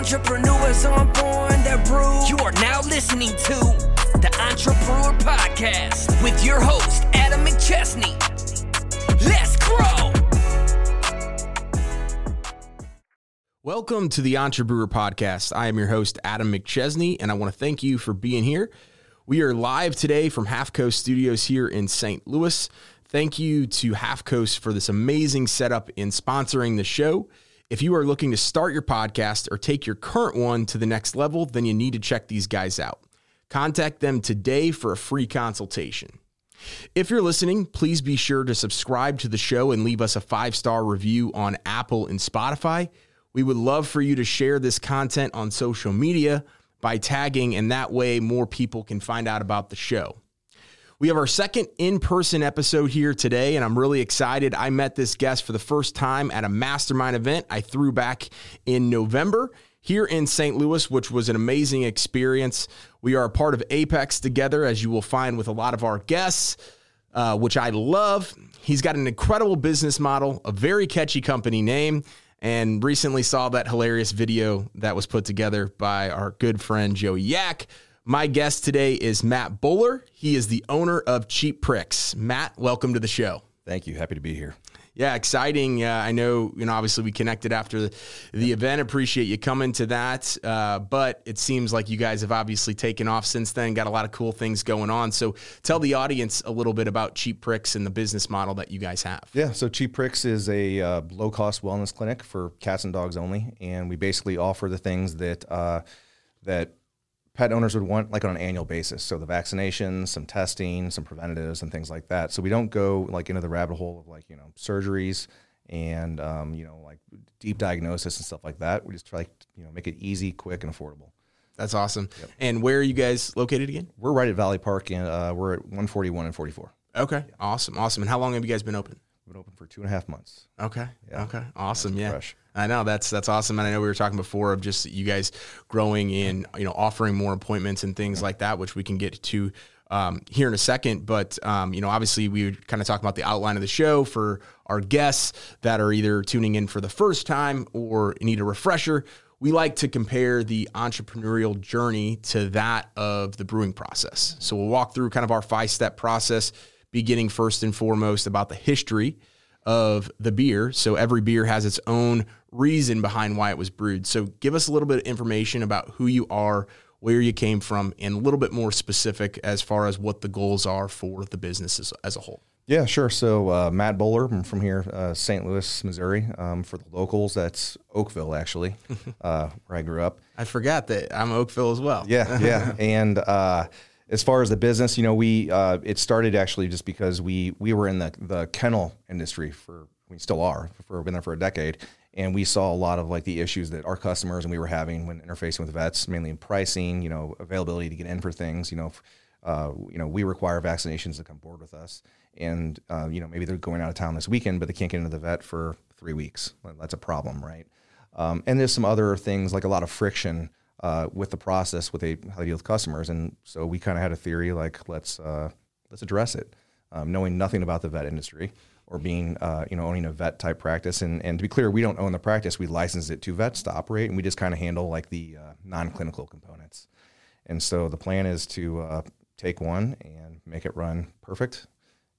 Entrepreneurs on born that brew. You are now listening to the Entrepreneur Podcast with your host, Adam McChesney. Let's grow. Welcome to the Entrepreneur Podcast. I am your host, Adam McChesney, and I want to thank you for being here. We are live today from Half Coast Studios here in St. Louis. Thank you to Half Coast for this amazing setup in sponsoring the show. If you are looking to start your podcast or take your current one to the next level, then you need to check these guys out. Contact them today for a free consultation. If you're listening, please be sure to subscribe to the show and leave us a five star review on Apple and Spotify. We would love for you to share this content on social media by tagging, and that way more people can find out about the show. We have our second in person episode here today, and I'm really excited. I met this guest for the first time at a mastermind event I threw back in November here in St. Louis, which was an amazing experience. We are a part of Apex together, as you will find with a lot of our guests. Uh, which I love. He's got an incredible business model, a very catchy company name, and recently saw that hilarious video that was put together by our good friend Joey Yak. My guest today is Matt Bowler. He is the owner of Cheap Pricks. Matt, welcome to the show. Thank you. Happy to be here. Yeah, exciting. Uh, I know, you know, obviously we connected after the, the event. Appreciate you coming to that. Uh, but it seems like you guys have obviously taken off since then, got a lot of cool things going on. So tell the audience a little bit about Cheap Pricks and the business model that you guys have. Yeah, so Cheap Pricks is a uh, low cost wellness clinic for cats and dogs only. And we basically offer the things that, uh, that pet owners would want like on an annual basis. So the vaccinations, some testing, some preventatives, and things like that. So we don't go like into the rabbit hole of like you know surgeries and um, you know like deep diagnosis and stuff like that. We just try to you know make it easy, quick, and affordable. That's awesome. Yep. And where are you guys located again? We're right at Valley Park, and uh, we're at 141 and 44. Okay, yeah. awesome, awesome. And how long have you guys been open? We've been open for two and a half months. Okay. Yeah. Okay. Awesome. Yeah. Fresh. I know that's that's awesome, and I know we were talking before of just you guys growing in, you know, offering more appointments and things like that, which we can get to um, here in a second. But um, you know, obviously, we were kind of talking about the outline of the show for our guests that are either tuning in for the first time or need a refresher. We like to compare the entrepreneurial journey to that of the brewing process. So we'll walk through kind of our five step process, beginning first and foremost about the history of the beer. So every beer has its own reason behind why it was brewed. So give us a little bit of information about who you are, where you came from, and a little bit more specific as far as what the goals are for the business as, as a whole. Yeah, sure. So uh, Matt Bowler, I'm from here, uh, St. Louis, Missouri. Um, for the locals, that's Oakville, actually, uh, where I grew up. I forgot that I'm Oakville as well. Yeah, yeah. and uh, as far as the business, you know, we uh, it started actually just because we we were in the the kennel industry for we still are for been there for a decade, and we saw a lot of like the issues that our customers and we were having when interfacing with vets, mainly in pricing, you know, availability to get in for things, you know. Uh, you know, we require vaccinations to come board with us, and uh, you know maybe they're going out of town this weekend, but they can't get into the vet for three weeks. That's a problem, right? Um, and there's some other things like a lot of friction uh, with the process with how they deal with customers. And so we kind of had a theory like let's uh, let's address it, um, knowing nothing about the vet industry or being uh, you know owning a vet type practice. And and to be clear, we don't own the practice; we license it to vets to operate, and we just kind of handle like the uh, non clinical components. And so the plan is to uh, take one and make it run perfect,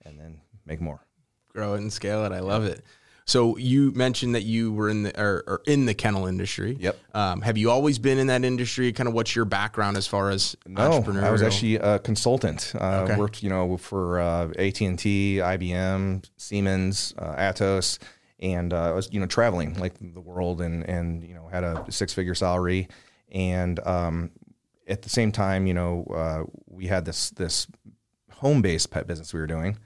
and then make more. Grow it and scale it. I love it. So you mentioned that you were in the or, or in the kennel industry. Yep. Um, have you always been in that industry? Kind of what's your background as far as no, entrepreneurial? I was actually a consultant. Uh, okay. Worked, you know, for uh, AT and T, IBM, Siemens, uh, Atos, and uh, I was, you know, traveling like the world and and you know had a six figure salary, and um, at the same time, you know, uh, we had this this home based pet business we were doing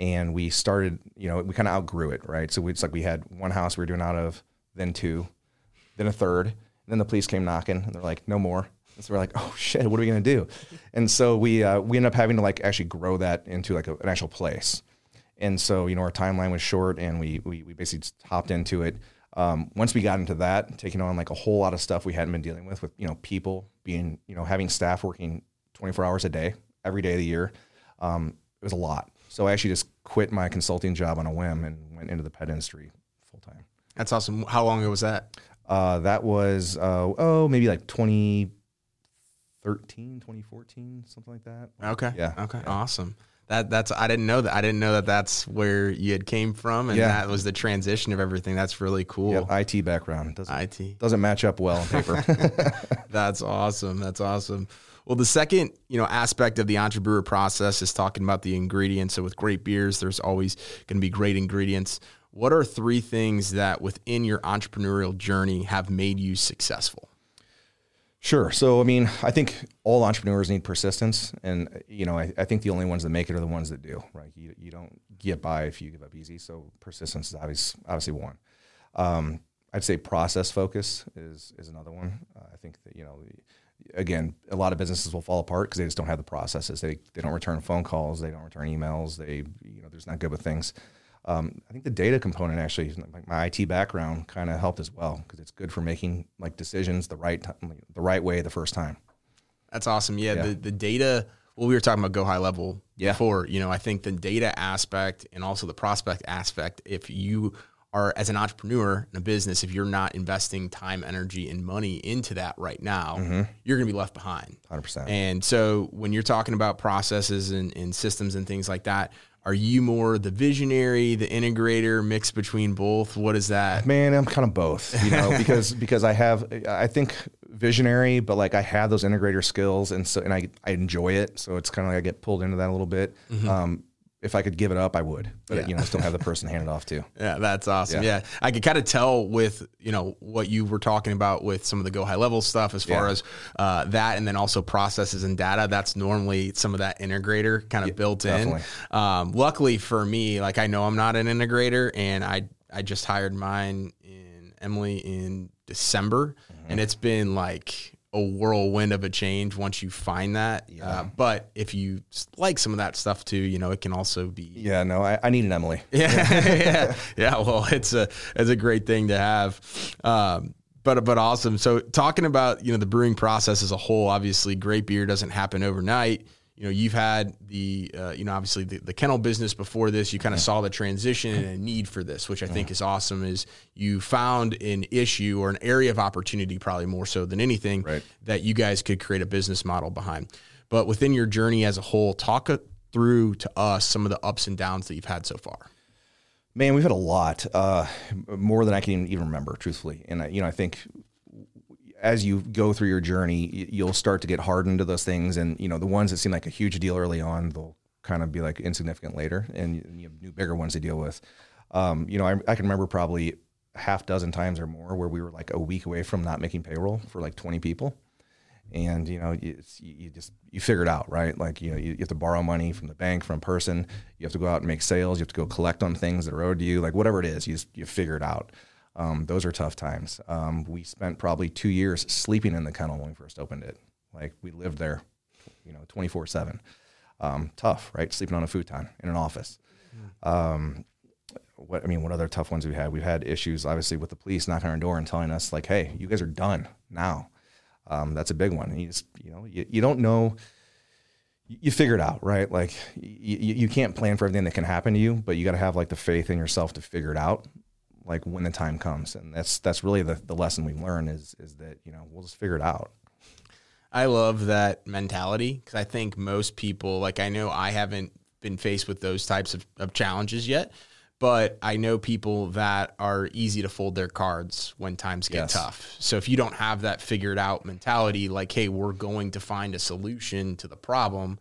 and we started, you know, we kind of outgrew it, right? So it's like we had one house we were doing out of, then two, then a third, and then the police came knocking, and they're like, no more. And so we're like, oh shit, what are we gonna do? And so we uh, we ended up having to like actually grow that into like a, an actual place. And so you know our timeline was short, and we we, we basically just hopped into it. Um, once we got into that, taking on like a whole lot of stuff we hadn't been dealing with, with you know people being you know having staff working 24 hours a day every day of the year, um, it was a lot. So I actually just quit my consulting job on a whim and went into the pet industry full time. That's awesome. How long ago was that? Uh, that was uh, oh maybe like 2013, 2014, something like that. Okay. Yeah. Okay. Awesome. That that's I didn't know that. I didn't know that that's where you had came from, and Yeah. that was the transition of everything. That's really cool. Yep, IT background doesn't IT. doesn't match up well on paper. That's awesome. That's awesome. Well, the second, you know, aspect of the entrepreneur process is talking about the ingredients. So with great beers, there's always going to be great ingredients. What are three things that within your entrepreneurial journey have made you successful? Sure. So, I mean, I think all entrepreneurs need persistence, and you know, I, I think the only ones that make it are the ones that do. Right? You, you don't get by if you give up easy. So, persistence is obvious, obviously one. Um, I'd say process focus is is another one. Uh, I think that you know, again, a lot of businesses will fall apart because they just don't have the processes. They they don't return phone calls. They don't return emails. They you know, they're just not good with things. Um, I think the data component actually, like my IT background, kind of helped as well because it's good for making like decisions the right time, the right way the first time. That's awesome. Yeah, Yeah. The, the data, well, we were talking about GoHighLevel Yeah. before. You know, I think the data aspect and also the prospect aspect, if you are as an entrepreneur in a business, if you're not investing time, energy, and money into that right now, you're going to be left behind. 100%. And so when you're talking about processes and, and systems and things like that, are you more the visionary, the integrator, mix between both? What is that? Man, I'm kind of both, you know, because because I have I think visionary, but like I have those integrator skills, and so and I I enjoy it, so it's kind of like I get pulled into that a little bit. Um, if I could give it up, I would, but Yeah. you know, still have the person hand it off to. Yeah, that's awesome. Yeah. Yeah. I could kind of tell with, you know, what you were talking about with some of the GoHighLevel stuff as far Yeah. as uh, that and then also processes and data. That's normally some of that integrator kind of built in. Um, luckily for me, like I know I'm not an integrator and I, I just hired mine in Emily in December Mm-hmm. and it's been like a whirlwind of a change once you find that. Uh, but if you like some of that stuff too, you know, it can also be Yeah, no, I, I need an Emily. yeah, yeah, yeah. Well, it's a it's a great thing to have, um, but but awesome. So talking about you know the brewing process as a whole, obviously, great beer doesn't happen overnight. You know, you've had the uh, you know obviously the, the kennel business before this. You kind of saw the transition and a need for this, which I think is awesome. Is you found an issue or an area of opportunity, probably more so than anything, Right. that you guys could create a business model behind. But within your journey as a whole, talk through to us some of the ups and downs that you've had so far. Man, we've had a lot, uh, more than I can even remember, truthfully. And I, you know, I think as you go through your journey, you'll start to get hardened to those things, and you know, the ones that seem like a huge deal early on, they'll kind of be like insignificant later, and you, have new bigger ones to deal with. Um, you know, I, I can remember probably half dozen times or more where we were like a week away from not making payroll for like 20 people. And you know you you just you figure it out right? Like you know you, you have to borrow money from the bank from a person. You have to go out and make sales. You have to go collect on things that are owed to you. Like whatever it is you just you figure it out um, those are tough times um, we spent probably two years sleeping in the kennel when we first opened it like we lived there you know 24 7 um, tough right sleeping on a futon in an office um, what I mean, what other tough ones we had? We've had issues, obviously, with the police knocking on our door and telling us, like, "Hey, you guys are done now." Um, that's a big one. And you just, you know, you, you don't know. You you figure it out, right? Like, you, you can't plan for everything that can happen to you, but you got to have like the faith in yourself to figure it out, like when the time comes. And that's that's really the, the lesson we've learned is is that you know we'll just figure it out. I love that mentality because I think most people, like I know I haven't been faced with those types of, of challenges yet, but I know people that are easy to fold their cards when times get Yes. tough. So if you don't have that figured out mentality, like, hey, we're going to find a solution to the problem,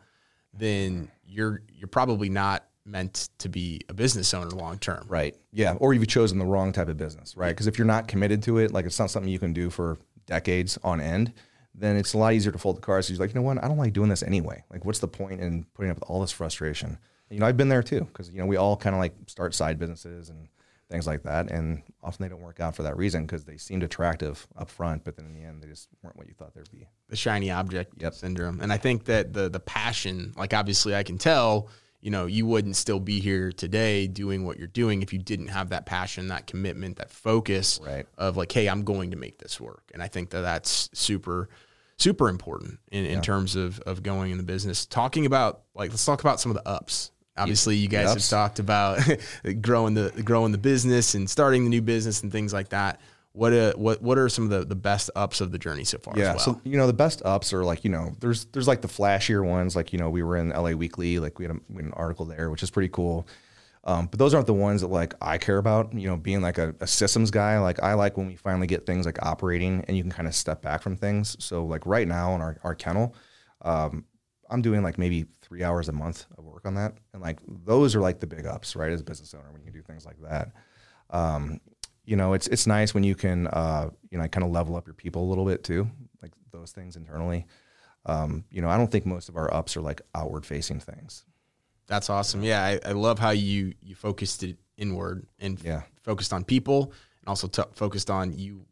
then you're you're probably not meant to be a business owner long term. Right. Yeah. Or you've chosen the wrong type of business, right? Because if you're not committed to it, like it's not something you can do for decades on end, then it's a lot easier to fold the cards. So you're like, you know what? I don't like doing this anyway. Like, what's the point in putting up with all this frustration? You know, I've been there too, because you know we all kind of like start side businesses and things like that, and often they don't work out for that reason because they seemed attractive up front, but then in the end they just weren't what you thought they'd be. the shiny object Yep. syndrome. And I think that the the passion, like obviously I can tell, you know, you wouldn't still be here today doing what you're doing if you didn't have that passion, that commitment, that focus Right. of like, hey, I'm going to make this work. And I think that that's super super important in, in terms of of going in the business. Talking about like let's talk about some of the ups. Obviously, you guys have talked about growing the growing the business and starting the new business and things like that. What uh, what what are some of the, the best ups of the journey so far? Yeah. as well? So you know the best ups are like you know there's there's like the flashier ones like you know we were in LA Weekly like we had, a, we had an article there which is pretty cool. Um, but those aren't the ones that like I care about. You know, being like a, a systems guy, like I like when we finally get things like operating and you can kind of step back from things. So like right now in our, our kennel, um, I'm doing like maybe three hours a month of work on that. And like those are like the big ups, right? As a business owner, when you do things like that. Um, you know, it's it's nice when you can uh, you know, kind of level up your people a little bit too, like those things internally. Um, you know, I don't think most of our ups are like outward facing things. That's awesome. Yeah, I, I love how you you focused it inward and Yeah. focused on people, and also t- focused on you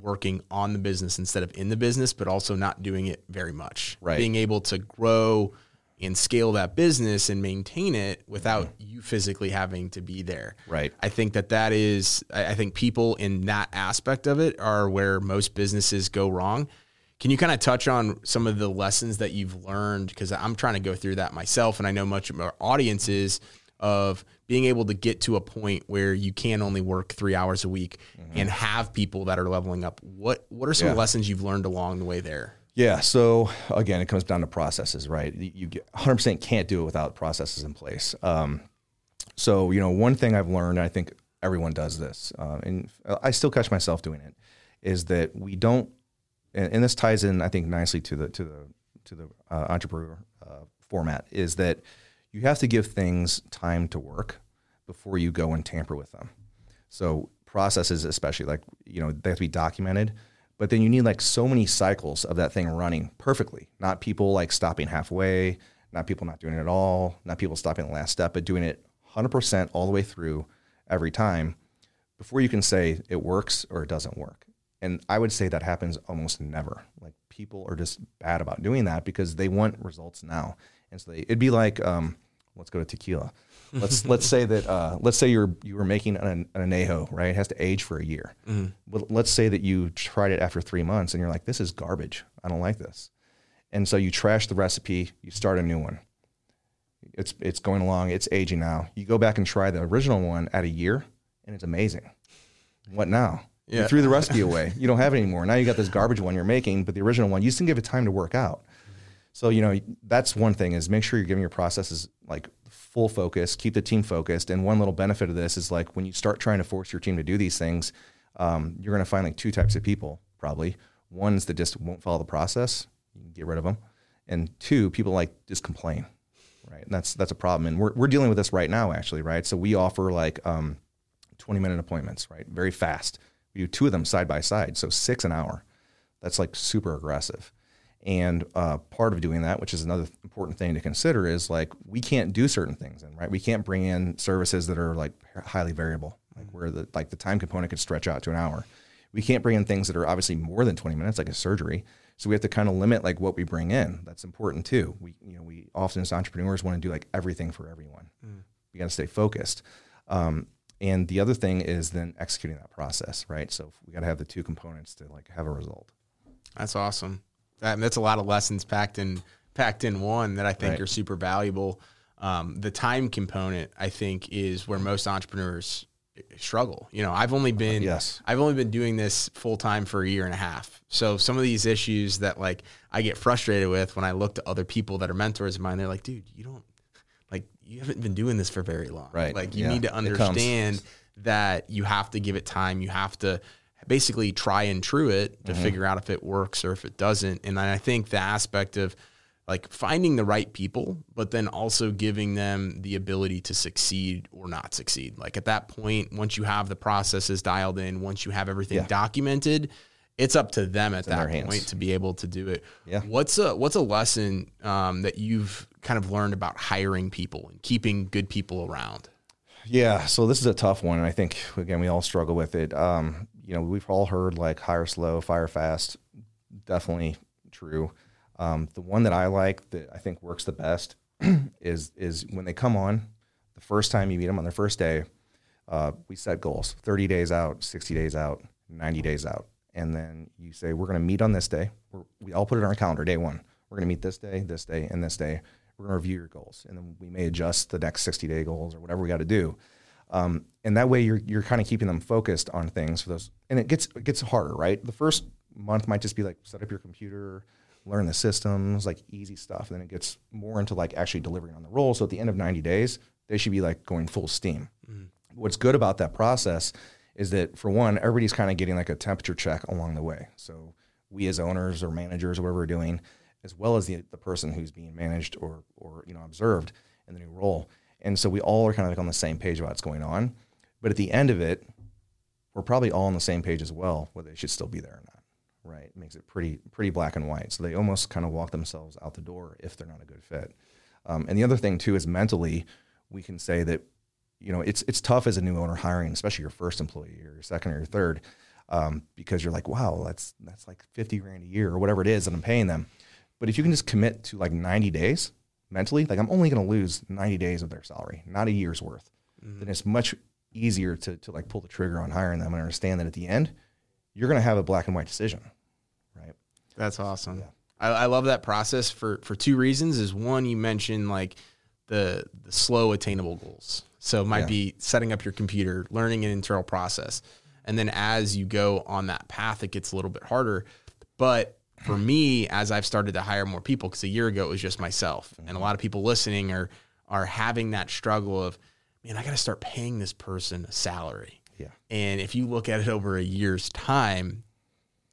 working on the business instead of in the business, but also not doing it very much. Right. Being able to grow and scale that business and maintain it without mm-hmm. you physically having to be there. Right. I think that that is. I think people in that aspect of it are where most businesses go wrong. Can you kind of touch on some of the lessons that you've learned? Because I'm trying to go through that myself, and I know much of our audience is of being able to get to a point where you can only work three hours a week mm-hmm. and have people that are leveling up. What What are some Yeah. lessons you've learned along the way there? Yeah. So again, it comes down to processes, right? You get 100% can't do it without processes in place. Um, so you know, one thing I've learned, I think everyone does this, uh, and I still catch myself doing it, is that we don't, and, and this ties in, I think, nicely to the to the to the uh, entrepreneur uh, format, is that you have to give things time to work before you go and tamper with them. So processes, especially like you know, they have to be documented. But then you need like so many cycles of that thing running perfectly. Not people like stopping halfway, not people not doing it at all, not people stopping the last step, but doing it 100% all the way through every time before you can say it works or it doesn't work. And I would say that happens almost never. Like people are just bad about doing that because they want results now. And so they, it'd be like, um, let's go to tequila. Let's let's say that uh, let's say you're you were making an, an anejo, right? It has to age for a year. Well, let's say that you tried it after three months and you're like, this is garbage. I don't like this. And so you trash the recipe. You start a new one. It's it's going along. It's aging now. You go back and try the original one at a year, and it's amazing. What now? Yeah. You threw the recipe away. You don't have it anymore. Now you got this garbage one you're making, but the original one you just didn't give it time to work out. So you know that's one thing is make sure you're giving your processes like full focus, keep the team focused. And one little benefit of this is like when you start trying to force your team to do these things, um, you're going to find like two types of people probably. Ones that just won't follow the process, you can get rid of them, and two people like just complain, right? And that's that's a problem. And we're we're dealing with this right now actually, right? So we offer like um, 20 minute appointments, right? Very fast. We do two of them side by side, so six an hour. That's like super aggressive. And uh, part of doing that, which is another important thing to consider, is like we can't do certain things, and right, we can't bring in services that are like highly variable, like where the like the time component could stretch out to an hour. We can't bring in things that are obviously more than 20 minutes, like a surgery. So we have to kind of limit like what we bring in. That's important too. We you know we often as entrepreneurs want to do like everything for everyone. We got to stay focused. Um, and the other thing is then executing that process, right? So we got to have the two components to like have a result. That's awesome. That, that's a lot of lessons packed in packed in one that I think Right. are super valuable. Um, the time component, I think, is where most entrepreneurs struggle. You know, I've only been Yes. I've only been doing this full time for a year and a half. So some of these issues that like I get frustrated with when I look to other people that are mentors of mine, they're like, dude, you don't like you haven't been doing this for very long. Right. Like you Yeah. need to understand that you have to give it time. You have to basically try and true it to Mm-hmm. figure out if it works or if it doesn't. And I think the aspect of like finding the right people, but then also giving them the ability to succeed or not succeed. Like at that point, once you have the processes dialed in, once you have everything Yeah. documented, it's up to them at in that hands. point to be able to do it. Yeah. What's a what's a lesson um, that you've kind of learned about hiring people and keeping good people around? Yeah, so this is a tough one, and I think again we all struggle with it. Um, you know, we've all heard like hire slow, fire fast. Definitely true. Um, the one that I like that I think works the best is is when they come on the first time you meet them on their first day. Uh, we set goals: thirty days out, sixty days out, ninety days out, and then you say we're going to meet on this day. We're, we all put it on our calendar. Day one, we're going to meet this day, this day, and this day. We're going to review your goals, and then we may adjust the next sixty day goals or whatever we got to do. Um, and that way you're, you're kind of keeping them focused on things for those. And it gets, it gets harder, right? The first month might just be like set up your computer, learn the systems, like easy stuff. And then it gets more into like actually delivering on the role. So at the end of 90 days, they should be like going full steam. Mm-hmm. What's good about that process is that for one, everybody's kind of getting like a temperature check along the way. So we as owners or managers or whatever we're doing, as well as the, the person who's being managed or, or, you know, observed in the new role. And so we all are kind of like on the same page about what's going on. But at the end of it, we're probably all on the same page as well, whether they should still be there or not. Right. It makes it pretty, pretty black and white. So they almost kind of walk themselves out the door if they're not a good fit. Um, and the other thing too is mentally, we can say that, you know, it's, it's tough as a new owner hiring, especially your first employee or your second or your third, um, because you're like, wow, that's, that's like 50 grand a year or whatever it is that I'm paying them. But if you can just commit to like 90 days mentally, like I'm only going to lose 90 days of their salary, not a year's worth, mm-hmm. then it's much easier to, to like pull the trigger on hiring them and understand that at the end, you're going to have a black and white decision. Right. That's awesome. Yeah. I, I love that process for, for two reasons is one, you mentioned like the, the slow attainable goals. So it might yeah. be setting up your computer, learning an internal process. And then as you go on that path, it gets a little bit harder. But for me, as I've started to hire more people, because a year ago it was just myself, and a lot of people listening are are having that struggle of, man, I got to start paying this person a salary. Yeah. And if you look at it over a year's time,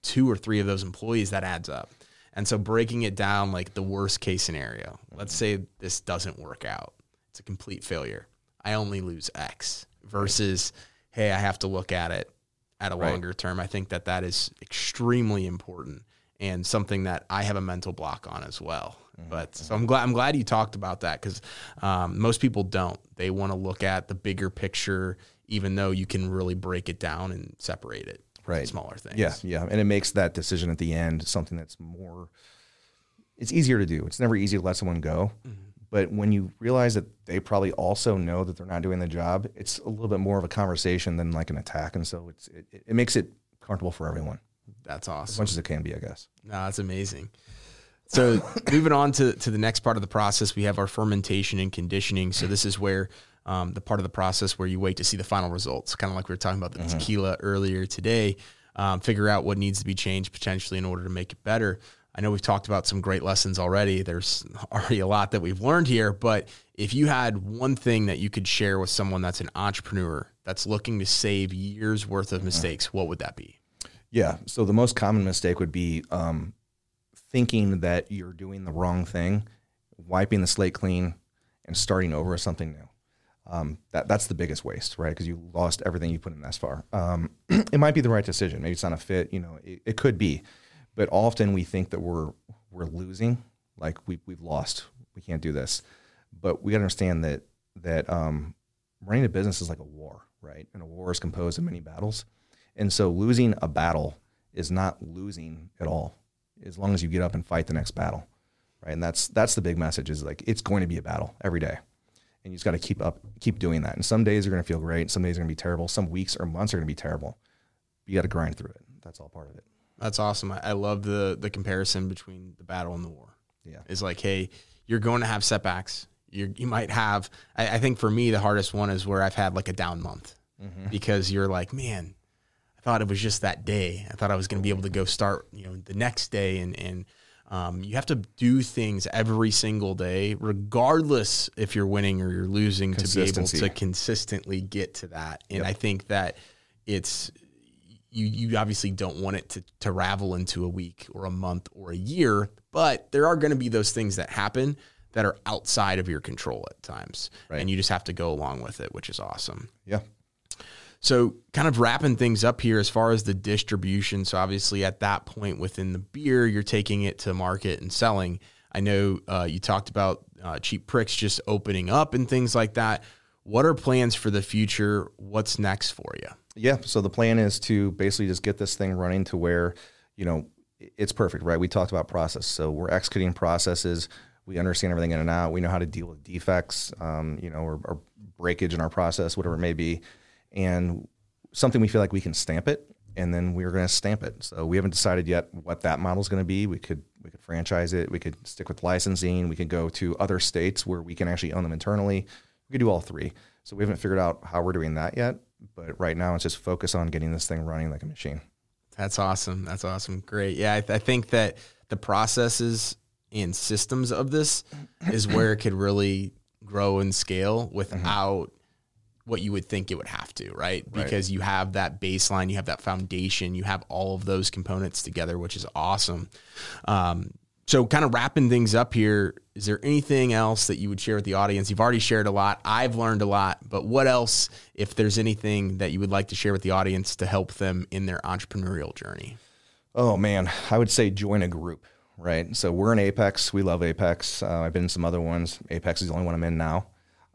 two or three of those employees, that adds up. And so breaking it down like the worst case scenario, let's say this doesn't work out. It's a complete failure. I only lose X versus, hey, I have to look at it at a right. longer term. I think that that is extremely important and something that I have a mental block on as well. Mm-hmm. But so I'm glad I'm glad you talked about that because um, most people don't. They want to look at the bigger picture, even though you can really break it down and separate it. Right, smaller things. Yeah, yeah, and it makes that decision at the end something that's more. It's easier to do. It's never easy to let someone go. Mm-hmm. But when you realize that they probably also know that they're not doing the job, it's a little bit more of a conversation than like an attack, and so it's it, it makes it comfortable for everyone. That's awesome. As much as it can be, I guess. No, that's amazing. So moving on to, to the next part of the process, we have our fermentation and conditioning. So this is where um, the part of the process where you wait to see the final results, kind of like we were talking about the mm-hmm. tequila earlier today. Um, figure out what needs to be changed potentially in order to make it better. I know we've talked about some great lessons already. There's already a lot that we've learned here, but if you had one thing that you could share with someone that's an entrepreneur that's looking to save years worth of mm-hmm. mistakes, what would that be? Yeah. So the most common mistake would be um, thinking that you're doing the wrong thing, wiping the slate clean, and starting over with something new. Um, that that's the biggest waste, right? Because you lost everything you put in this far. Um, it might be the right decision. Maybe it's not a fit. You know, it, it, could be, but often we think that we're we're losing, like we we've lost. We can't do this, but we understand that that um, running a business is like a war, right? And a war is composed of many battles. And so losing a battle is not losing at all, as long as you get up and fight the next battle, right? And that's that's the big message is like it's going to be a battle every day, and you just got to keep up, keep doing that. And some days are going to feel great, some days are going to be terrible, some weeks or months are going to be terrible. You got to grind through it. That's all part of it. That's awesome. I, I love the the comparison between the battle and the war. Yeah, it's like, hey, you're going to have setbacks. You you might have. I, I, think for me, the hardest one is where I've had like a down month mm-hmm. because you're like, man, I thought it was just that day. I thought I was going to be able to go start, you know, the next day, and and um, you have to do things every single day, regardless if you're winning or you're losing, to be able to consistently get to that. And yep. I think that it's you you obviously don't want it to to ravel into a week or a month or a year, but there are going to be those things that happen that are outside of your control at times, right. and you just have to go along with it, which is awesome. Yeah, so, kind of wrapping things up here as far as the distribution. So, obviously, at that point within the beer, you're taking it to market and selling. I know uh, you talked about uh, Cheap Pricks just opening up and things like that. What are plans for the future? What's next for you? Yeah. So, the plan is to basically just get this thing running to where, you know, it's perfect, right? We talked about process. So, we're executing processes. We understand everything in and out. We know how to deal with defects, um, you know, or, or breakage in our process, whatever it may be and something we feel like we can stamp it and then we are going to stamp it. So we haven't decided yet what that model is going to be. We could we could franchise it. We could stick with licensing. We could go to other states where we can actually own them internally. We could do all three. So we haven't figured out how we're doing that yet. But right now, it's just focus on getting this thing running like a machine. That's awesome. That's awesome. Great. Yeah, I, th- I think that the processes and systems of this is where it could really grow and scale mm-hmm. without what you would think it would have to, right? Because you have that baseline, you have that foundation, you have all of those components together, which is awesome. Um, so, kind of wrapping things up here, is there anything else that you would share with the audience? You've already shared a lot. I've learned a lot, but what else, if there's anything that you would like to share with the audience to help them in their entrepreneurial journey? Oh man, I would say join a group, right? So we're in Apex. We love Apex. Uh, I've been in some other ones. Apex is the only one I'm in now.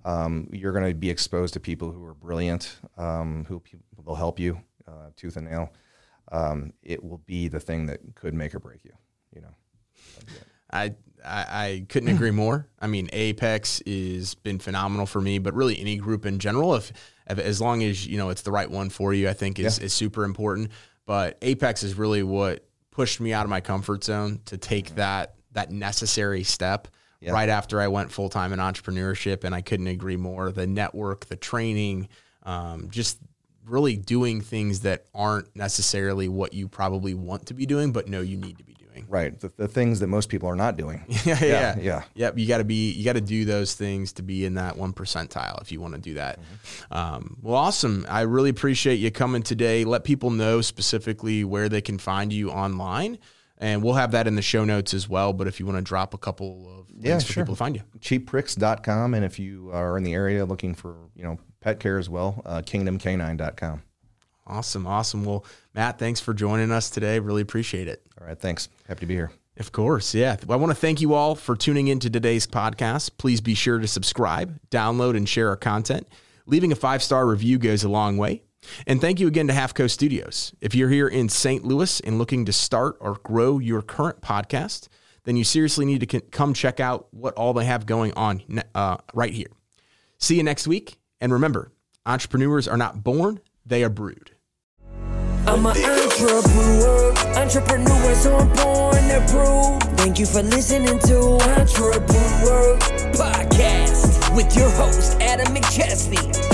Um, you're going to be exposed to people who are brilliant, um, who will help you uh, tooth and nail. Um, it will be the thing that could make or break you. You know. I, I I couldn't agree more. I mean, Apex has been phenomenal for me, but really any group in general, if, if as long as you know it's the right one for you, I think is is super important. But Apex is really what pushed me out of my comfort zone to take that that necessary step Yeah. right after I went full time in entrepreneurship, and I couldn't agree more. The network, the training, um, just really doing things that aren't necessarily what you probably want to be doing, but know you need to be doing. Right. The, the things that most people are not doing. yeah, yeah, yeah. Yep. You got to be, you got to do those things to be in that one percentile if you want to do that. Mm-hmm. Um, well, awesome. I really appreciate you coming today. Let people know specifically where they can find you online, and we'll have that in the show notes as well. But if you want to drop a couple of links Yeah, for sure. people to find you, cheappricks.com. And if you are in the area looking for, you know, pet care as well, uh, kingdomcanine.com. awesome, awesome. Well, Matt, thanks for joining us today. Really appreciate it. All right. Thanks. Happy to be here. Of course, yeah. I want to thank you all for tuning in to today's podcast. Please be sure to subscribe, download, and share our content. Leaving a five star review goes a long way. And thank you again to Half Coast Studios. If you're here in St. Louis and looking to start or grow your current podcast, then you seriously need to come check out what all they have going on uh, right here. See you next week. And remember, entrepreneurs are not born, they are brewed. I'm an entrepreneur, entrepreneur, so I'm born to prove. Thank you for listening to Entrepreneur Podcast with your host, Adam McChesney.